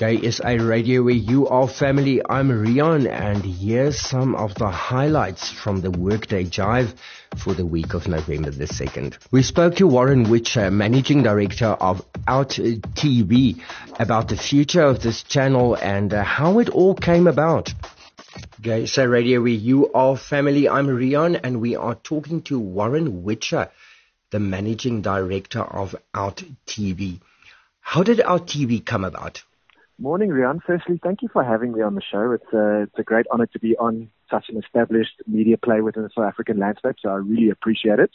GaySA Radio where you are family. I'm Rian and here's some of the highlights from the Workday Jive for the week of November the 2nd. We spoke to Warren Witcher, Managing Director of Out TV about the future of this channel and uh, how it all came about. GaySA Radio where you are family. I'm Rian and we are talking to Warren Witcher, the Managing Director of Out TV. How did Out TV come about? Morning, Rian. Firstly, thank you for having me on the show. It's a, it's a great honor to be on such an established media play within the South African landscape, so I really appreciate it.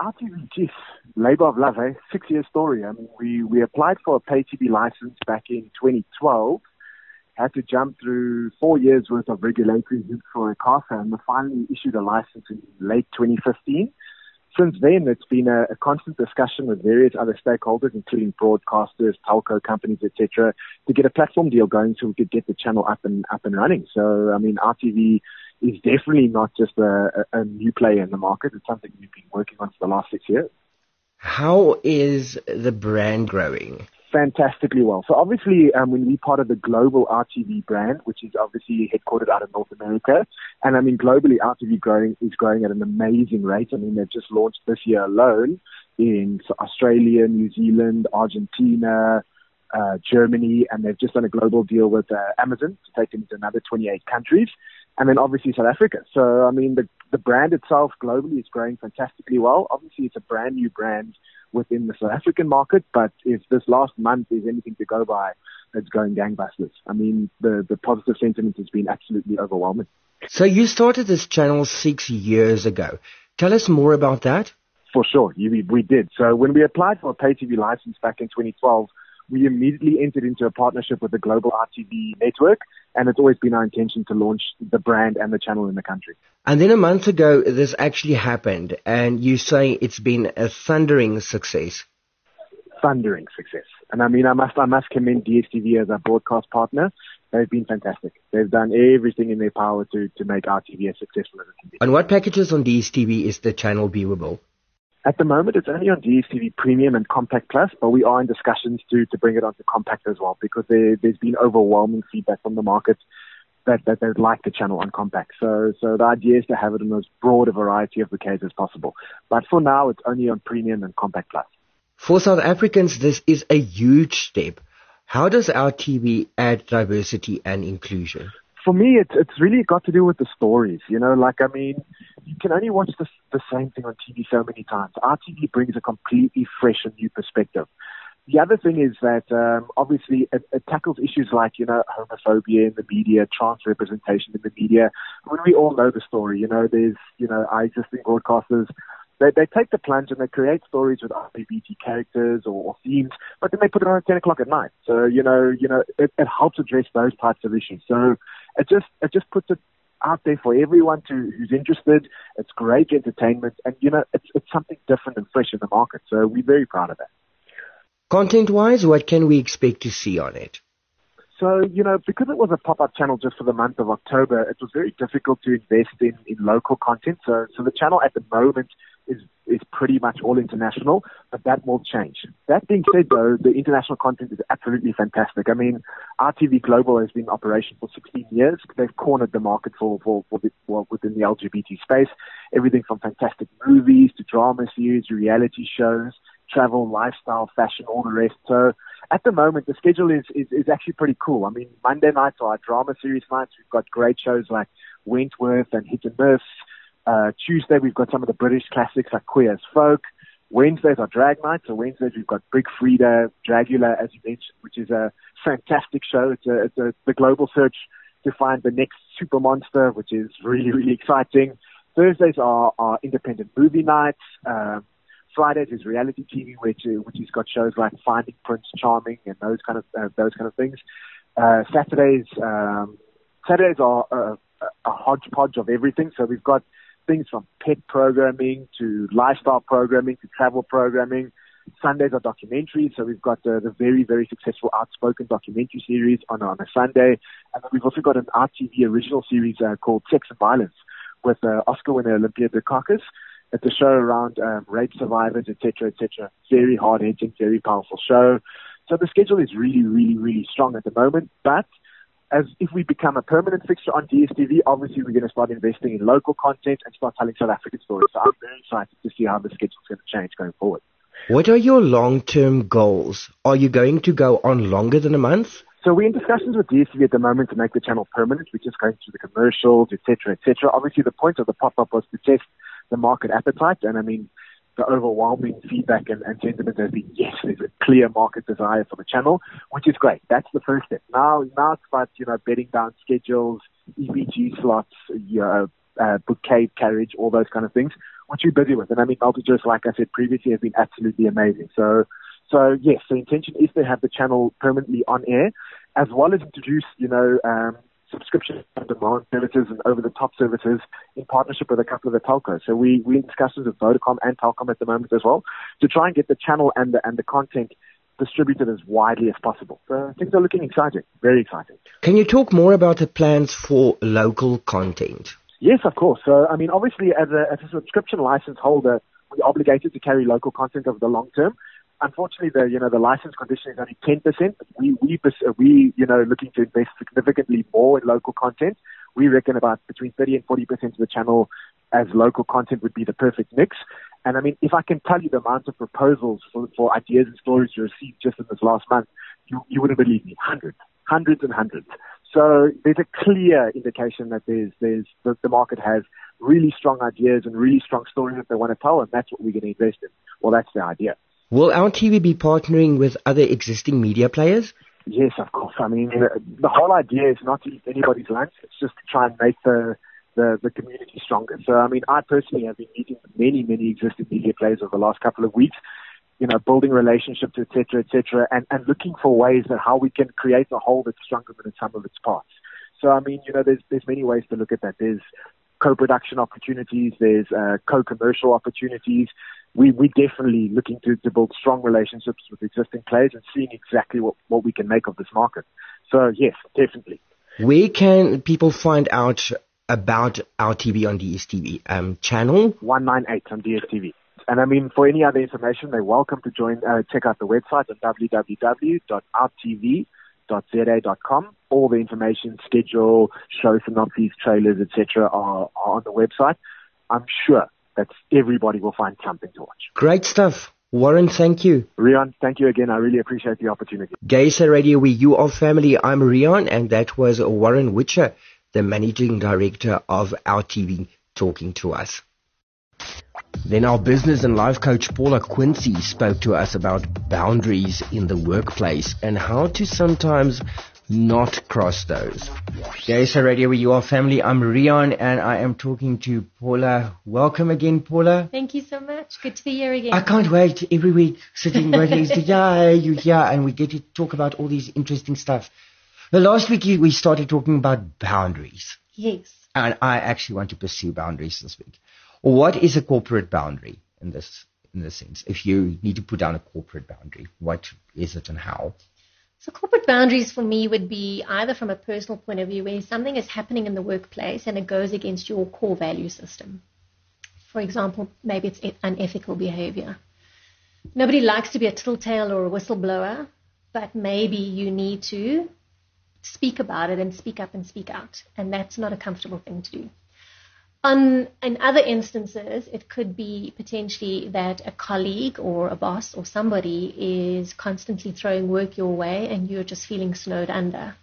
Out TV, geez, labor of love, eh? Six year story. I mean, we, we applied for a pay TV license back in 2012, had to jump through four years worth of regulatory hoops for ICASA, and we finally issued a license in late 2015 since then, it's been a, a, constant discussion with various other stakeholders, including broadcasters, telco companies, etc., to get a platform deal going so we could get the channel up and up and running. So, I mean, Out TV is definitely not just a, a new player in the market. It's something we've been working on for the last six years. How is the brand growing? Fantastically well. So obviously, um, when we're part of the global Out TV brand, which is obviously headquartered out of North America, and I mean globally, Out TV growing is growing at an amazing rate. I mean they've just launched this year alone in Australia, New Zealand, Argentina, uh, Germany, and they've just done a global deal with uh, Amazon to take them to another 28 countries, and then obviously South Africa. So I mean the the brand itself globally is growing fantastically well. Obviously, it's a brand new brand within the South African market, but if this last month is anything to go by, it's going gangbusters. I mean, the, the positive sentiment has been absolutely overwhelming. So you started this channel six years ago. Tell us more about that. For sure, we, we did. So when we applied for a pay TV license back in 2012, we immediately entered into a partnership with the global Out TV network, and it's always been our intention to launch the brand and the channel in the country. And then a month ago, this actually happened, and you say it's been a thundering success. Thundering success. And I mean, I must, I must commend DSTV as our broadcast partner. They've been fantastic. They've done everything in their power to, to make Out TV as successful as it can be. On what packages on DSTV is the channel viewable? At the moment, it's only on DSTV Premium and Compact Plus, but we are in discussions to, to bring it onto Compact as well because there, there's been overwhelming feedback from the market that, that they'd like the channel on Compact. So, so the idea is to have it in as broad a variety of bouquets as possible. But for now, it's only on Premium and Compact Plus. For South Africans, this is a huge step. How does Out TV add diversity and inclusion? for me, it's it's really got to do with the stories. You know, like I mean, you can only watch the the same thing on TV so many times. Out TV brings a completely fresh and new perspective. The other thing is that um, obviously it, it tackles issues like you know homophobia in the media, trans representation in the media. When we all know the story, you know, there's you know our existing broadcasters they, they take the plunge and they create stories with LGBT characters or, or themes, but then they put it on at 10 o'clock at night. So, you know, you know, it, it helps address those types of issues. So it just, it just puts it out there for everyone to, who's interested. It's great entertainment and, you know, it's, it's something different and fresh in the market. So we're very proud of that. Content wise, what can we expect to see on it? So, you know, because it was a pop-up channel just for the month of October, it was very difficult to invest in, in local content. So, so the channel at the moment is is pretty much all international, but that will change. That being said, though, the international content is absolutely fantastic. I mean, Out TV Global has been in operation for 16 years. They've cornered the market for for, for the, well, within the LGBT space. Everything from fantastic movies to drama series, reality shows, travel, lifestyle, fashion, all the rest. So at the moment, the schedule is, is, is actually pretty cool. I mean, Monday nights are our drama series nights. We've got great shows like Wentworth and Hit and Miss. Uh, Tuesday, we've got some of the British classics like Queer as Folk. Wednesdays are drag nights. So Wednesdays, we've got Big Freedia, Dragula, as you mentioned, which is a fantastic show. It's a, it's a, the global search to find the next super monster, which is really, really exciting. Thursdays are, are independent movie nights. Um, Fridays is reality TV, which which has got shows like Finding Prince Charming and those kind of uh, those kind of things. Uh, Saturdays um, Saturdays are a, a hodgepodge of everything. So we've got things from pet programming to lifestyle programming to travel programming. Sundays are documentaries, so we've got the, the very, very successful Outspoken documentary series on, on a Sunday. And then we've also got an Out TV original series uh, called Sex and Violence with uh, Oscar winner Olympia Dukakis. It's a show around um, rape survivors, etc., etc. Very hard-hitting, very powerful show. So the schedule is really, really, really strong at the moment. But as if we become a permanent fixture on DSTV, obviously we're going to start investing in local content and start telling South African stories. So I'm very excited to see how the schedule is going to change going forward. What are your long-term goals? Are you going to go on longer than a month? So we're in discussions with DSTV at the moment to make the channel permanent. We're just going through the commercials, etc., etc. Obviously, the point of the pop-up was to test the market appetite, and I mean, the overwhelming feedback and, and sentiment has been yes, there's a clear market desire for the channel, which is great. That's the first step. Now, now it's about you know bedding down schedules, EPG slots, you uh, bouquet carriage, all those kind of things, which we're busy with. And I mean, MultiChoice, like I said previously, has been absolutely amazing. So, so yes, the intention is to have the channel permanently on air, as well as introduce, you know, um, subscription on demand services and over the top services in partnership with a couple of the telcos. So we, we're in discussions with Vodacom and Telkom at the moment as well to try and get the channel and the, and the content distributed as widely as possible. So things are looking exciting, very exciting. Can you talk more about the plans for local content? Yes, of course. So, I mean, obviously, as a, as a subscription license holder, we're obligated to carry local content over the long term unfortunately, the you know the license condition is only ten percent. We we we you know looking to invest significantly more in local content. We reckon about between thirty and forty percent of the channel as local content would be the perfect mix. And I mean, if I can tell you the amount of proposals for, for ideas and stories you received just in this last month, you, you wouldn't believe me. Hundreds, hundreds and hundreds. So there's a clear indication that there's, there's, the, the market has really strong ideas and really strong stories that they want to tell, and that's what we're going to invest in. Well, that's the idea. Will Out TV be partnering with other existing media players? Yes, of course. I mean, the, the whole idea is not to eat anybody's lunch. It's just to try and make the, the, the community stronger. So, I mean, I personally have been meeting many, many existing media players over the last couple of weeks, you know, building relationships, et cetera, et cetera, and, and looking for ways that how we can create a whole that's stronger than some of its parts. So, I mean, you know, there's, there's many ways to look at that. There's co-production opportunities, there's uh, co-commercial opportunities, we, we're definitely looking to, to build strong relationships with existing players and seeing exactly what, what we can make of this market. So yes, definitely. Where can people find out about Out TV on DSTV um, channel? 198 on DSTV. And I mean, for any other information, they're welcome to join, uh, check out the website at www.outtv.za.com. All the information, schedule, show synopses, trailers, etc., are, are on the website. I'm sure that everybody will find something to watch. Great stuff. Warren, thank you. Rian, thank you again. I really appreciate the opportunity. Gaysa Radio, where you are family. I'm Rian, and that was Warren Witcher, the managing director of Out TV, talking to us. Then our business and life coach Paula Quinsee spoke to us about boundaries in the workplace and how to sometimes not cross those. Gaysa Radio, where you are family. I'm Rian and I am talking to Paula. Welcome again, Paula. Thank you so much. Good to be here again. I can't wait every week sitting waiting to yeah, you here and we get to talk about all these interesting stuff. The last week we started talking about boundaries. Yes. And I actually want to pursue boundaries this week. What is a corporate boundary in this in this sense? If you need to put down a corporate boundary, what is it and how? So corporate boundaries for me would be either from a personal point of view where something is happening in the workplace and it goes against your core value system. For example, maybe it's unethical behavior. Nobody likes to be a tattletale or a whistleblower, but maybe you need to speak about it and speak up and speak out. And that's not a comfortable thing to do. On, in other instances, it could be potentially that a colleague or a boss or somebody is constantly throwing work your way and you're just feeling snowed under.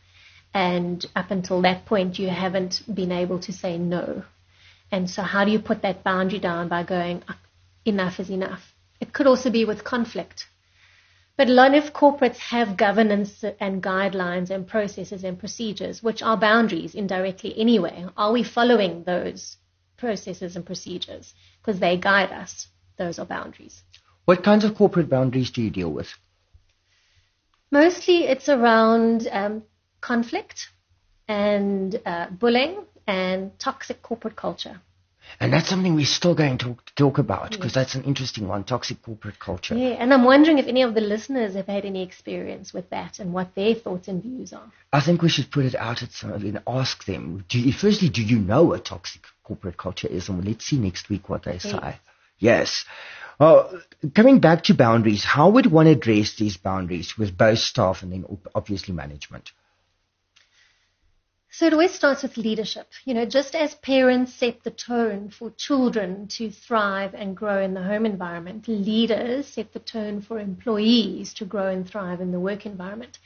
And up until that point, you haven't been able to say no. And so, how do you put that boundary down by going, ah, enough is enough? It could also be with conflict. But a lot of corporates have governance and guidelines and processes and procedures, which are boundaries indirectly anyway. Are we following those processes and procedures because they guide us. Those are boundaries. What kinds of corporate boundaries do you deal with? Mostly it's around um, conflict and uh, bullying and toxic corporate culture. And that's something we're still going to talk about because that's an interesting one, toxic corporate culture. Yeah, and I'm wondering if any of the listeners have had any experience with that and what their thoughts and views are. I think we should put it out at some of them and ask them. Do you, firstly, do you know a toxic corporate culture is? And let's see next week what they say. Yes. Well, coming back to boundaries, how would one address these boundaries with both staff and then obviously management? So it always starts with leadership. You know, just as parents set the tone for children to thrive and grow in the home environment, leaders set the tone for employees to grow and thrive in the work environment.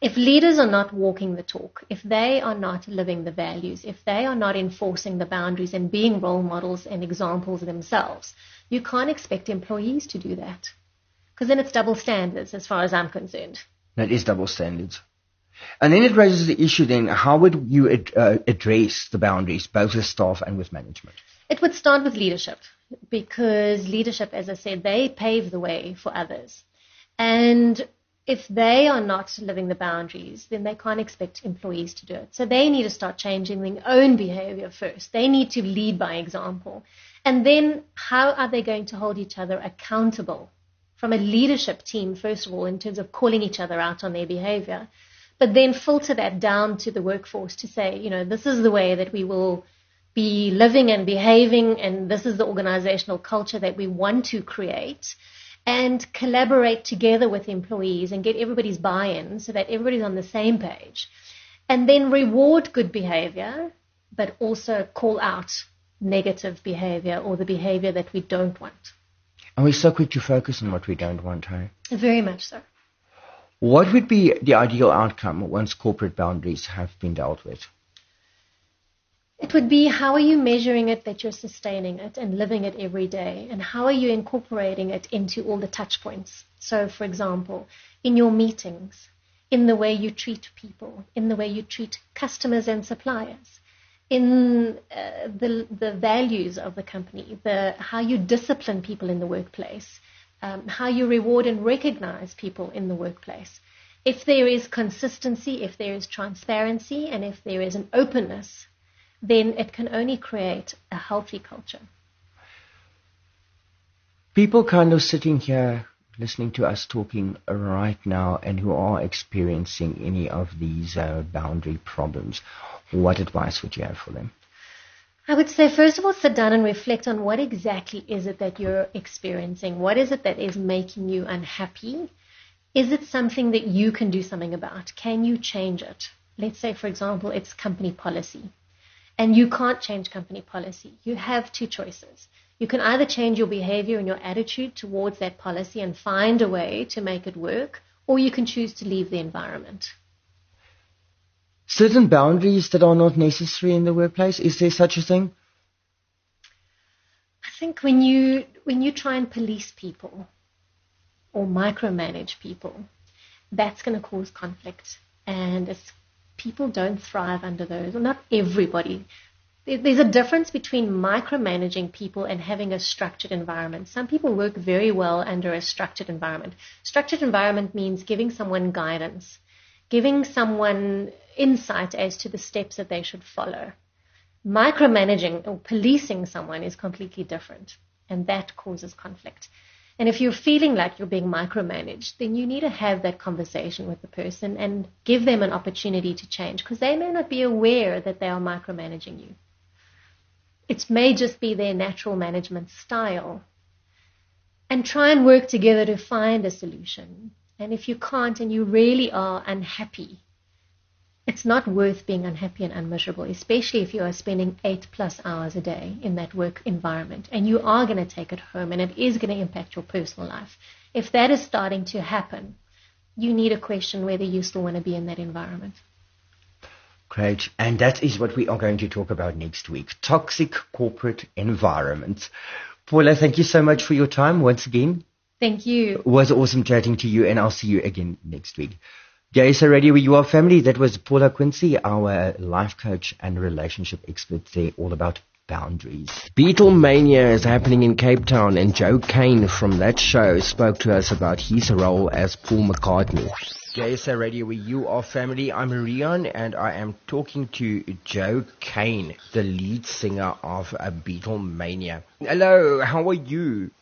If leaders are not walking the talk, if they are not living the values, if they are not enforcing the boundaries and being role models and examples themselves, you can't expect employees to do that. Because then it's double standards as far as I'm concerned. That is double standards. And then it raises the issue then, how would you ad- uh, address the boundaries, both with staff and with management? It would start with leadership because leadership, as I said, they pave the way for others. And if they are not living the boundaries, then they can't expect employees to do it. So they need to start changing their own behavior first. They need to lead by example. And then how are they going to hold each other accountable from a leadership team, first of all, in terms of calling each other out on their behavior? but then filter that down to the workforce to say, you know, this is the way that we will be living and behaving, and this is the organizational culture that we want to create, and collaborate together with employees and get everybody's buy in so that everybody's on the same page. And then reward good behavior, but also call out negative behavior or the behavior that we don't want. And we're so quick to focus on what we don't want, hey? Very much so. What would be the ideal outcome once corporate boundaries have been dealt with? It would be how are you measuring it that you're sustaining it and living it every day? And how are you incorporating it into all the touch points? So, for example, in your meetings, in the way you treat people, in the way you treat customers and suppliers, in uh, the, the values of the company, the, how you discipline people in the workplace, um, how you reward and recognize people in the workplace. If there is consistency, if there is transparency, and if there is an openness, then it can only create a healthy culture. People kind of sitting here listening to us talking right now and who are experiencing any of these uh, boundary problems, what advice would you have for them? I would say, first of all, sit down and reflect on what exactly is it that you're experiencing? What is it that is making you unhappy? Is it something that you can do something about? Can you change it? Let's say, for example, it's company policy. And you can't change company policy. You have two choices. You can either change your behavior and your attitude towards that policy and find a way to make it work, or you can choose to leave the environment certain boundaries that are not necessary in the workplace? Is there such a thing? I think when you when you try and police people or micromanage people, that's going to cause conflict, and people don't thrive under those. Not everybody. There's a difference between micromanaging people and having a structured environment. Some people work very well under a structured environment. Structured environment means giving someone guidance, giving someone insight as to the steps that they should follow. Micromanaging or policing someone is completely different, and that causes conflict. And if you're feeling like you're being micromanaged, then you need to have that conversation with the person and give them an opportunity to change because they may not be aware that they are micromanaging you. It may just be their natural management style. And try and work together to find a solution. And if you can't and you really are unhappy, it's not worth being unhappy and unmiserable, especially if you are spending eight plus hours a day in that work environment and you are going to take it home and it is going to impact your personal life. If that is starting to happen, you need to question whether you still want to be in that environment. Great. And that is what we are going to talk about next week. Toxic corporate environments. Paula, thank you so much for your time once again. Thank you. It was awesome chatting to you and I'll see you again next week. GaySA Radio, you are family. That was Paula Quinsee, our life coach and relationship expert there, all about boundaries. Beatlemania is happening in Cape Town, and Joe Kane from that show spoke to us about his role as Paul McCartney. GaySA Radio, where you are family. I'm Rian, and I am talking to Joe Kane, the lead singer of uh, Beatlemania. Hello, how are you?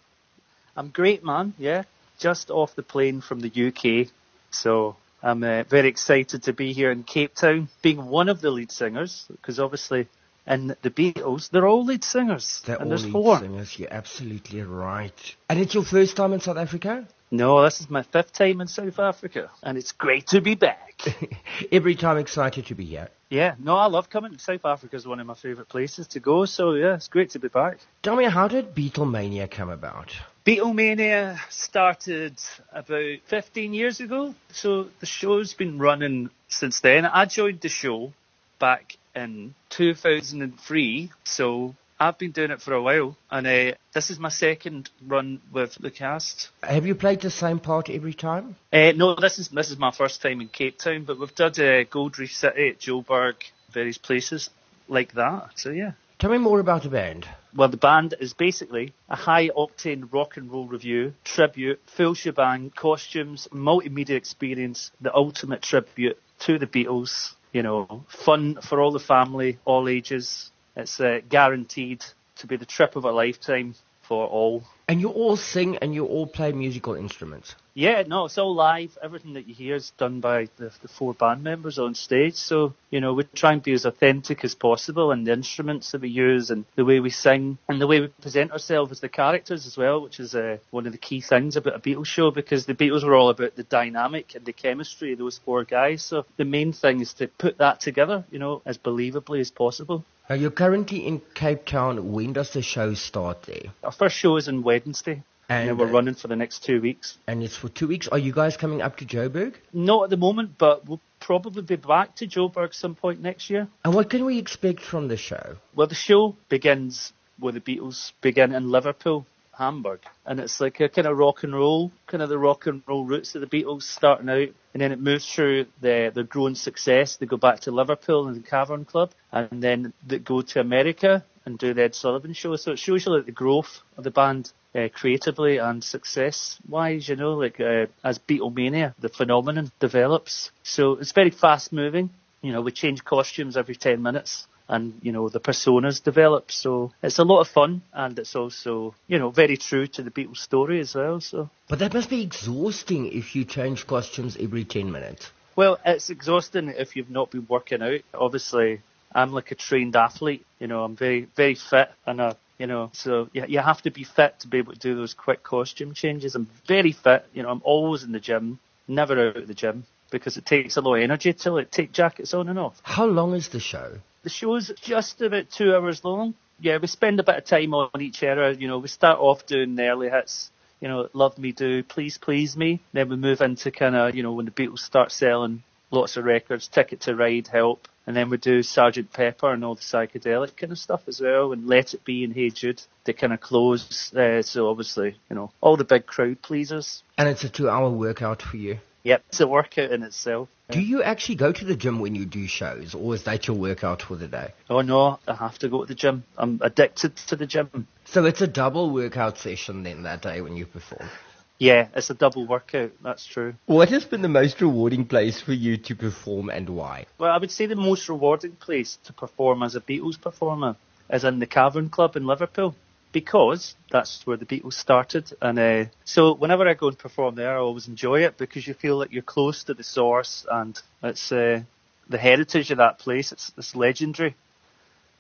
I'm great, man. Yeah, just off the plane from the UK, so I'm uh, very excited to be here in Cape Town, being one of the lead singers, because obviously in the Beatles, they're all lead singers. They're and all there's lead four. singers. You're absolutely right. And it's your first time in South Africa? No, this is my fifth time in South Africa, and it's great to be back. Every time excited to be here. yeah, no, I love coming. South Africa is one of my favourite places to go, so yeah, it's great to be back. Tell me, how did Beatlemania come about? Beatlemania started about 15 years ago, so the show's been running since then. I joined the show back in 2003, so I've been doing it for a while, and uh, this is my second run with the cast. Have you played the same part every time? Uh, no, this is this is my first time in Cape Town, but we've done uh, Gold Reef City at Joburg, various places like that. So yeah. Tell me more about the band. Well, the band is basically a high octane rock and roll review, tribute, full shebang, costumes, multimedia experience, the ultimate tribute to the Beatles. You know, fun for all the family, all ages. It's uh, guaranteed to be the trip of a lifetime for all. And you all sing and you all play musical instruments. Yeah, no, it's all live. Everything that you hear is done by the, the four band members on stage. So, you know, we try and be as authentic as possible and the instruments that we use and the way we sing and the way we present ourselves as the characters as well, which is uh, one of the key things about a Beatles show because the Beatles were all about the dynamic and the chemistry of those four guys. So the main thing is to put that together, you know, as believably as possible. Now, you're currently in Cape Town. When does the show start there? Our first show is on Wednesday. And, And we're uh, running for the next two weeks. And it's for two weeks. Are you guys coming up to Joburg? Not at the moment, but we'll probably be back to Joburg some point next year. And what can we expect from the show? Well, the show begins where the Beatles begin in Liverpool, Hamburg, and it's like a kind of rock and roll, kind of the rock and roll roots of the Beatles starting out, and then it moves through their their growing success. They go back to Liverpool and the Cavern Club, and then they go to America and do the Ed Sullivan Show. So it shows you like the growth of the band. Uh, creatively and success wise, you know, like uh, as Beatlemania, the phenomenon develops. So it's very fast moving. You know, we change costumes every 10 minutes and, you know, the personas develop. So it's a lot of fun and it's also, you know, very true to the Beatles story as well. So, But that must be exhausting if you change costumes every 10 minutes. well, it's exhausting if you've not been working out. Obviously, I'm like a trained athlete. You know, I'm very, very fit and uh, you know, so you, you have to be fit to be able to do those quick costume changes. I'm very fit. You know, I'm always in the gym, never out of the gym because it takes a lot of energy to like take jackets on and off. How long is the show? The show's just about two hours long. Yeah, we spend a bit of time on each era. You know, we start off doing the early hits. You know, Love Me Do, Please Please Me. Then we move into kind of, you know, when the Beatles start selling lots of records, Ticket to Ride, Help. And then we do Sergeant Pepper and all the psychedelic kind of stuff as well, and Let It Be and Hey Jude. They kind of close. Uh, so obviously, you know, all the big crowd pleasers. And it's a two hour workout for you. Yep, it's a workout in itself. Do you actually go to the gym when you do shows, or is that your workout for the day? Oh no, I have to go to the gym. I'm addicted to the gym. So it's a double workout session then that day when you perform. Yeah, it's a double workout. That's true. What has been the most rewarding place for you to perform and why? Well, I would say the most rewarding place to perform as a Beatles performer is in the Cavern Club in Liverpool because that's where the Beatles started. And uh, so whenever I go and perform there, I always enjoy it because you feel like you're close to the source and it's uh, the heritage of that place. It's, it's legendary.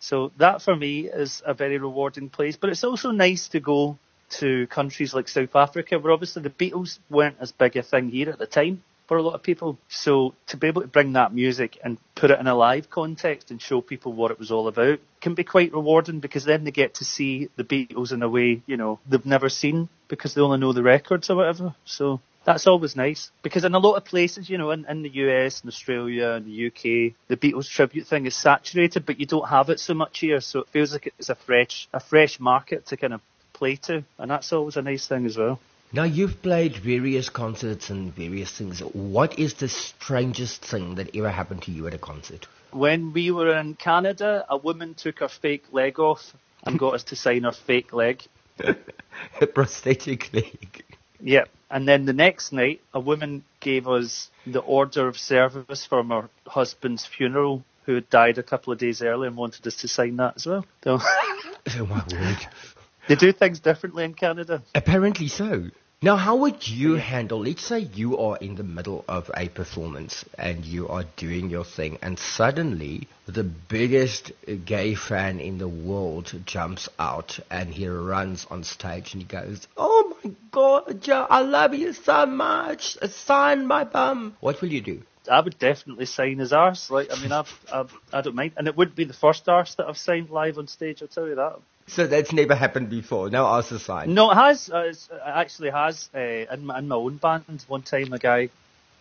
So that for me is a very rewarding place. But it's also nice to go to countries like South Africa, where obviously the Beatles weren't as big a thing here at the time for a lot of people. So to be able to bring that music and put it in a live context and show people what it was all about can be quite rewarding because then they get to see the Beatles in a way, you know, they've never seen because they only know the records or whatever. So that's always nice because in a lot of places, you know, in, in the US and Australia and the UK, the Beatles tribute thing is saturated, but you don't have it so much here. So it feels like it's a fresh, a fresh market to kind of play to, and that's always a nice thing as well. Now you've played various concerts and various things. What is the strangest thing that ever happened to you at a concert? When we were in Canada, a woman took her fake leg off and got us to sign her fake leg. a prosthetic leg. Yep. And then the next night, a woman gave us the order of service from her husband's funeral, who had died a couple of days earlier, and wanted us to sign that as well. So Oh my word. they do things differently in Canada. Apparently so. Now, how would you handle, let's say you are in the middle of a performance and you are doing your thing and suddenly the biggest gay fan in the world jumps out and he runs on stage and he goes, Oh my God, Joe, I love you so much. Sign my bum. What will you do? I would definitely sign his arse. Like, I mean, I've, I've, I don't mind. And it wouldn't be the first arse that I've signed live on stage, I'll tell you that. So that's never happened before. No arse sign. No, it has. Uh, it actually has. Uh, in, my, in my own band, one time a guy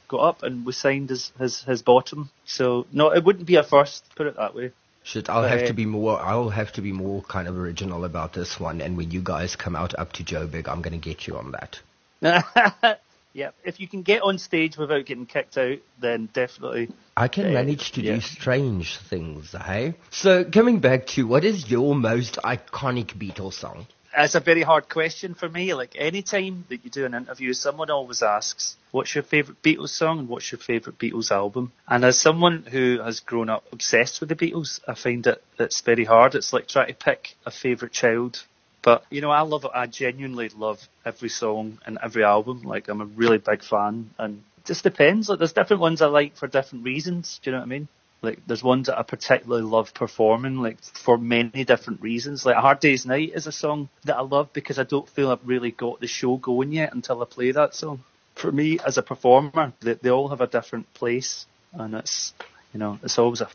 got up and we signed his, his, his bottom. So no, it wouldn't be a first. Put it that way. Shit, I'll have to be more. I'll have to be more kind of original about this one. And when you guys come out up to Joburg, I'm going to get you on that. Yeah, if you can get on stage without getting kicked out, then definitely. I can uh, manage to yeah. do strange things, hey? So, coming back to what is your most iconic Beatles song? That's a very hard question for me. Like, any time that you do an interview, someone always asks, What's your favourite Beatles song and what's your favourite Beatles album? And as someone who has grown up obsessed with the Beatles, I find it it's very hard. It's like trying to pick a favourite child but you know, I love. I genuinely love every song and every album. Like I'm a really big fan, and it just depends. Like there's different ones I like for different reasons. Do you know what I mean? Like there's ones that I particularly love performing, like for many different reasons. Like Hard Day's Night is a song that I love because I don't feel I've really got the show going yet until I play that song. For me as a performer, they, they all have a different place, and it's you know it's always a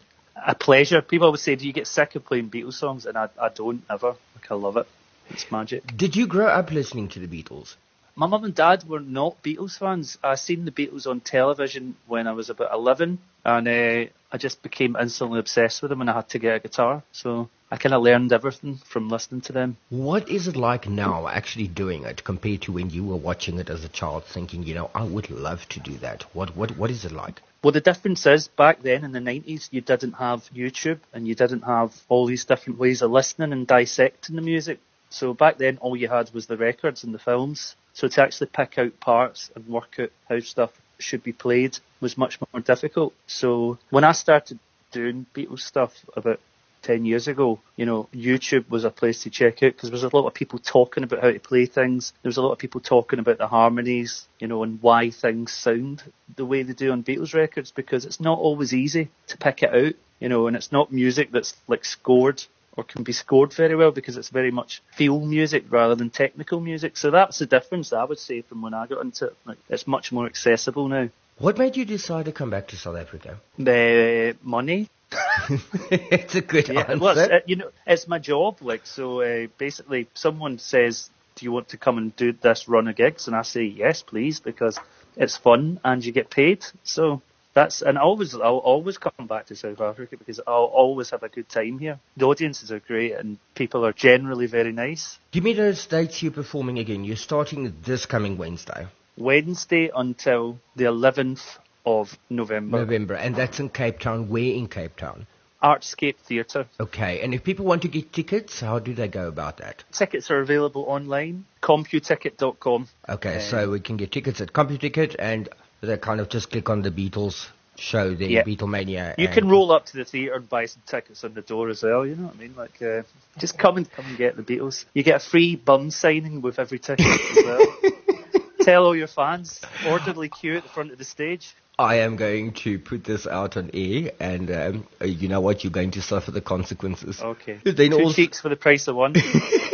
a pleasure. People always say, "Do you get sick of playing Beatles songs?" And I I don't ever. Like I love it. It's magic. Did you grow up listening to the Beatles? My mum and dad were not Beatles fans. I seen the Beatles on television when I was about 11, and uh, I just became instantly obsessed with them, and I had to get a guitar. So I kind of learned everything from listening to them. What is it like now, actually doing it, compared to when you were watching it as a child, thinking, you know, I would love to do that? What what what is it like? Well, the difference is back then in the 90s, you didn't have YouTube and you didn't have all these different ways of listening and dissecting the music. So back then, all you had was the records and the films. So to actually pick out parts and work out how stuff should be played was much more difficult. So when I started doing Beatles stuff about 10 years ago, you know, YouTube was a place to check out because there was a lot of people talking about how to play things. There was a lot of people talking about the harmonies, you know, and why things sound the way they do on Beatles records because it's not always easy to pick it out, you know, and it's not music that's like scored or can be scored very well because it's very much feel music rather than technical music. So that's the difference I would say from when I got into it. Like, it's much more accessible now. What made you decide to come back to South Africa? The money. it's a good yeah, answer. Well, it's, uh, you know, it's my job. Like, so uh, basically, someone says, "Do you want to come and do this run of gigs?" And I say, "Yes, please," because it's fun and you get paid. So that's and always I'll always come back to South Africa because I'll always have a good time here. The audiences are great and people are generally very nice. Give me those dates you're performing again. You're starting this coming Wednesday. Wednesday until the 11th of November. November, and that's in Cape Town. Where in Cape Town? Artscape Theatre. Okay, and if people want to get tickets, how do they go about that? Tickets are available online, computicket.com. Okay, so we can get tickets at CompuTicket and they kind of just click on the Beatles show, the yeah. Beatlemania. You can roll up to the theatre and buy some tickets on the door as well. You know what I mean? Like, uh, just come and come and get the Beatles. You get a free bum signing with every ticket as well. Tell all your fans orderly queue at the front of the stage. I am going to put this out on air, and um, you know what? You're going to suffer the consequences. Okay. Then Two also... cheeks for the price of one.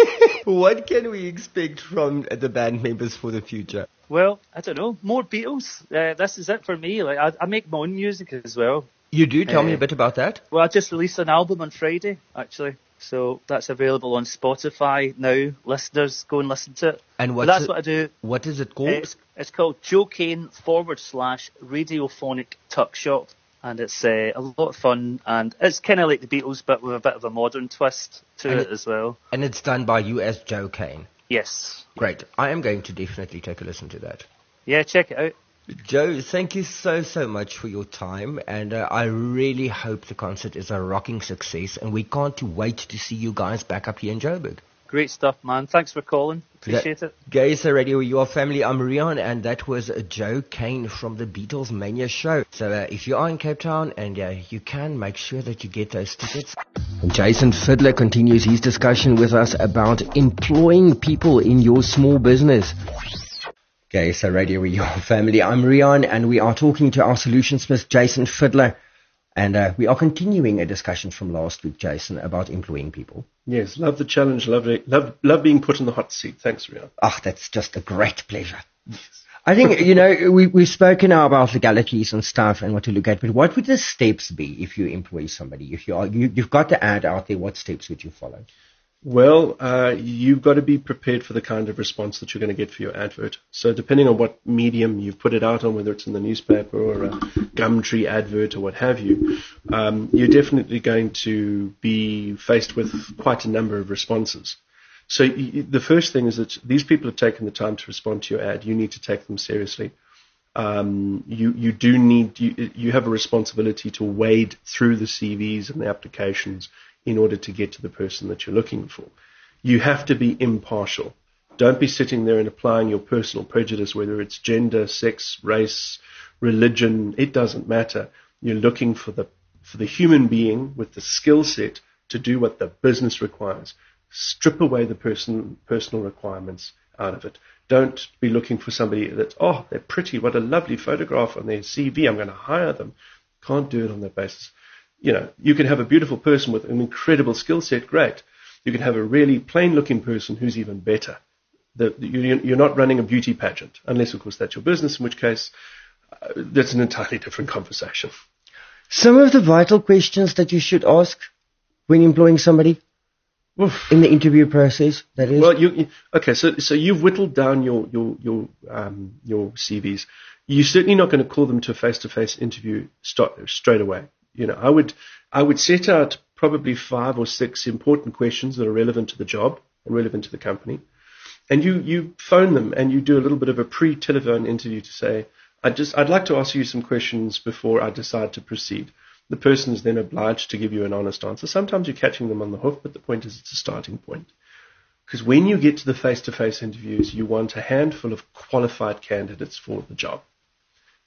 what can we expect from the band members for the future? Well, I don't know. More Beatles. Uh, this is it for me. Like I, I, make my own music as well. You do. Tell uh, me a bit about that. Well, I just released an album on Friday, actually. So that's available on Spotify now. Listeners, go and listen to it. And that's it, what I do. What is it called? It's, it's called Joe Kane forward slash radiophonic tuck shop and it's uh, a lot of fun, and it's kind of like the Beatles, but with a bit of a modern twist to it, it, as well. And it's done by U.S. Joe Kane. Yes. Great. I am going to definitely take a listen to that. Yeah, check it out. Joe, thank you so, so much for your time, and uh, I really hope the concert is a rocking success, and we can't wait to see you guys back up here in Joburg. Great stuff, man. Thanks for calling. Appreciate that, it. Gaysa Radio, your family. I'm Rian, and that was Joe Kane from the Beatles Mania show. So uh, if you are in Cape Town, and uh, you can, make sure that you get those tickets. Jason Fiddler continues his discussion with us about employing people in your small business. Okay, so Radio Your Family. I'm Rian, and we are talking to our solutionsmith, Jason Fiddler. And uh, we are continuing a discussion from last week, Jason, about employing people. Yes, love the challenge, love, love, love being put in the hot seat. Thanks, Rian. Ah, oh, that's just a great pleasure. Yes. I think, you know, we, we've spoken now about legalities and stuff and what to look at, but what would the steps be if you employ somebody? If you are, you, you've got the ad out there, what steps would you follow? Well, uh, you've got to be prepared for the kind of response that you're going to get for your advert. So depending on what medium you've put it out on, whether it's in the newspaper or a Gumtree advert or what have you, um, you're definitely going to be faced with quite a number of responses. So the first thing is that these people have taken the time to respond to your ad. You need to take them seriously. Um, you you do need you, you have a responsibility to wade through the CVs and the applications in order to get to the person that you're looking for. You have to be impartial. Don't be sitting there and applying your personal prejudice, whether it's gender, sex, race, religion, it doesn't matter. You're looking for the, for the human being with the skill set to do what the business requires. Strip away the person, personal requirements out of it. Don't be looking for somebody that, oh, they're pretty, what a lovely photograph on their CV, I'm going to hire them. Can't do it on that basis you know, you can have a beautiful person with an incredible skill set, great. You can have a really plain looking person who's even better. The, you're not running a beauty pageant, unless, of course, that's your business, in which case uh, that's an entirely different conversation. Some of the vital questions that you should ask when employing somebody Oof. in the interview process. That is. Well, you, okay. So, so you've whittled down your your your um, your CVs. You're certainly not going to call them to a face-to-face interview straight away you know, I would I would set out probably five or six important questions that are relevant to the job and relevant to the company. And you, you phone them and you do a little bit of a pre-telephone interview to say, I just, I'd like to ask you some questions before I decide to proceed. The person is then obliged to give you an honest answer. Sometimes you're catching them on the hoof, but the point is it's a starting point. Because when you get to the face-to-face interviews, you want a handful of qualified candidates for the job.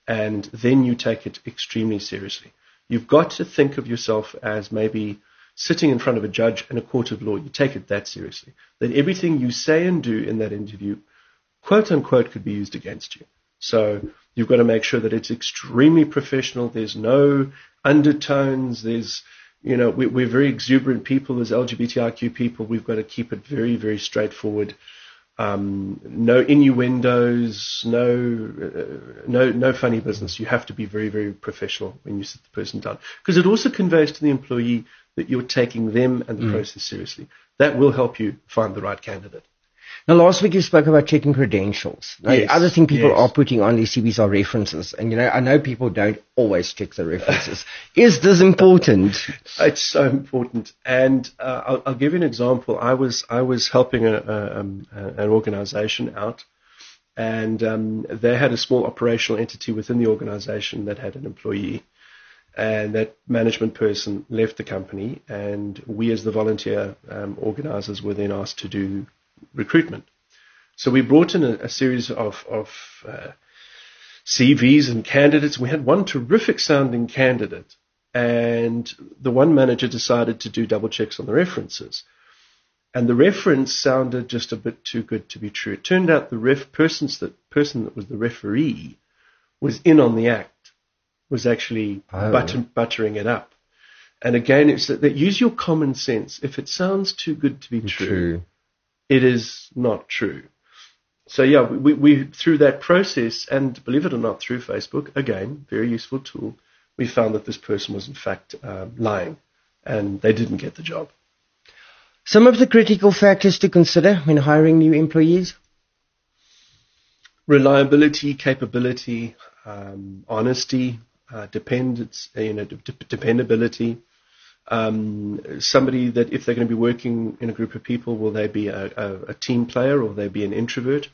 And then you take it extremely seriously. You've got to think of yourself as maybe sitting in front of a judge in a court of law. You take it that seriously. That everything you say and do in that interview, quote unquote, could be used against you. So you've got to make sure that it's extremely professional. There's no undertones. There's, you know, we, are very exuberant people as LGBTIQ people. We've got to keep it very, very straightforward. Um, no innuendos, no, uh, no, no funny business. You have to be very, very professional when you sit the person down. Because it also conveys to the employee that you're taking them and the mm. process seriously. That will help you find the right candidate. Now, last week you spoke about checking credentials. Now, yes, the other thing people yes. are putting on these CVs are references. And, you know, I know people don't always check the references. Is this important? It's so important. And uh, I'll, I'll, give you an example. I was, I was helping a, a, um, an organization out. And um, they had a small operational entity within the organization that had an employee and that management person left the company, and we, as the volunteer um, organizers, were then asked to do recruitment. So we brought in a, a series of, of uh, CVs and candidates. We had one terrific sounding candidate, and the one manager decided to do double checks on the references. And the reference sounded just a bit too good to be true. It turned out the ref persons that person that was the referee was in on the act, was actually oh. butter, buttering it up. And again, it's that, that, use your common sense. If it sounds too good to be true, true it is not true. So yeah, we, we through that process, and believe it or not, through Facebook, again, very useful tool, we found that this person was in fact um, lying, and they didn't get the job. Some of the critical factors to consider when hiring new employees: reliability, capability, um, honesty, uh, dependence, you know, dependability um, somebody that if they're going to be working in a group of people, will they be a, a, a team player or will they be an introvert?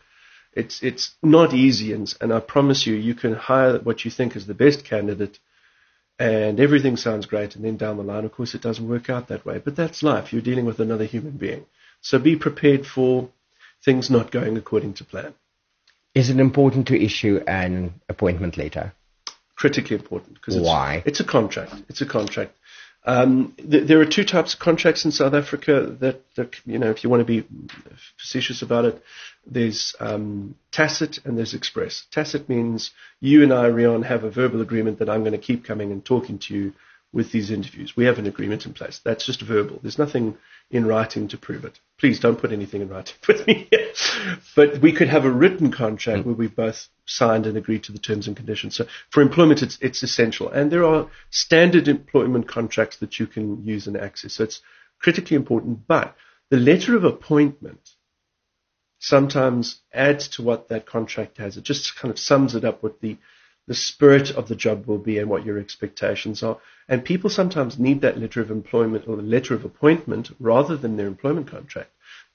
It's it's not easy, and, and I promise you, you can hire what you think is the best candidate, and everything sounds great, and then down the line, of course, it doesn't work out that way. But that's life. You're dealing with another human being, so be prepared for things not going according to plan. Is it important to issue an appointment letter? Critically important because why? It's a contract. It's a contract Um, th- there are two types of contracts in South Africa that, that, you know, if you want to be facetious about it, there's um, tacit and there's express. Tacit means you and I, Rian, have a verbal agreement that I'm going to keep coming and talking to you with these interviews. We have an agreement in place. That's just verbal. There's nothing in writing to prove it. Please don't put anything in writing with me. but we could have a written contract mm. where we've both signed and agreed to the terms and conditions. So for employment, it's, it's essential. And there are standard employment contracts that you can use and access. So it's critically important. But the letter of appointment sometimes adds to what that contract has. It just kind of sums it up what the the spirit of the job will be and what your expectations are. And people sometimes need that letter of employment or the letter of appointment rather than their employment contract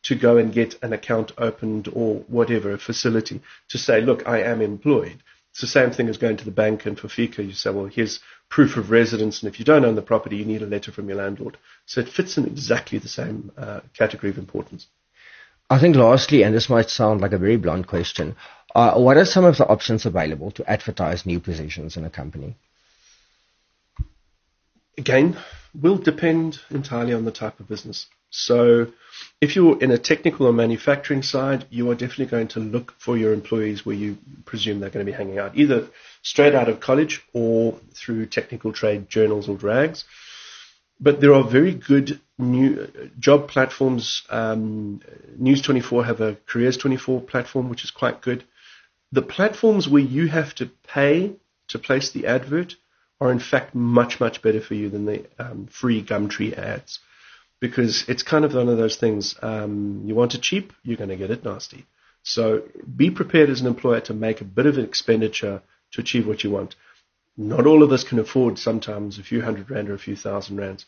to go and get an account opened or whatever, a facility to say, look, I am employed. It's the same thing as going to the bank and for FICA, you say, well, here's proof of residence. And if you don't own the property, you need a letter from your landlord. So it fits in exactly the same uh, category of importance. I think lastly, and this might sound like a very blunt question, uh, what are some of the options available to advertise new positions in a company? Again, will depend entirely on the type of business. So if you're in a technical or manufacturing side, you are definitely going to look for your employees where you presume they're going to be hanging out, either straight out of college or through technical trade journals or drags. But there are very good new job platforms. Um, News 24 have a Careers 24 platform, which is quite good. The platforms where you have to pay to place the advert are in fact much, much better for you than the um, free Gumtree ads. Because it's kind of one of those things, um, you want it cheap, you're going to get it nasty. So be prepared as an employer to make a bit of an expenditure to achieve what you want. Not all of us can afford sometimes a few hundred rand or a few thousand rands.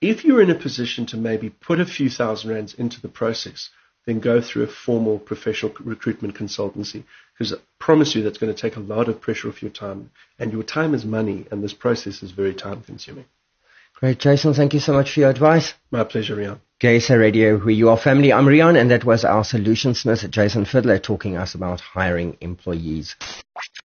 If you're in a position to maybe put a few thousand rands into the process, then go through a formal professional recruitment consultancy because I promise you that's going to take a lot of pressure off your time and your time is money and this process is very time consuming. Great, Jason. Thank you so much for your advice. My pleasure, Rian. GaySA Radio, where you are family. I'm Rian, and that was our solutionsmith, Jason Fiddler, talking us about hiring employees.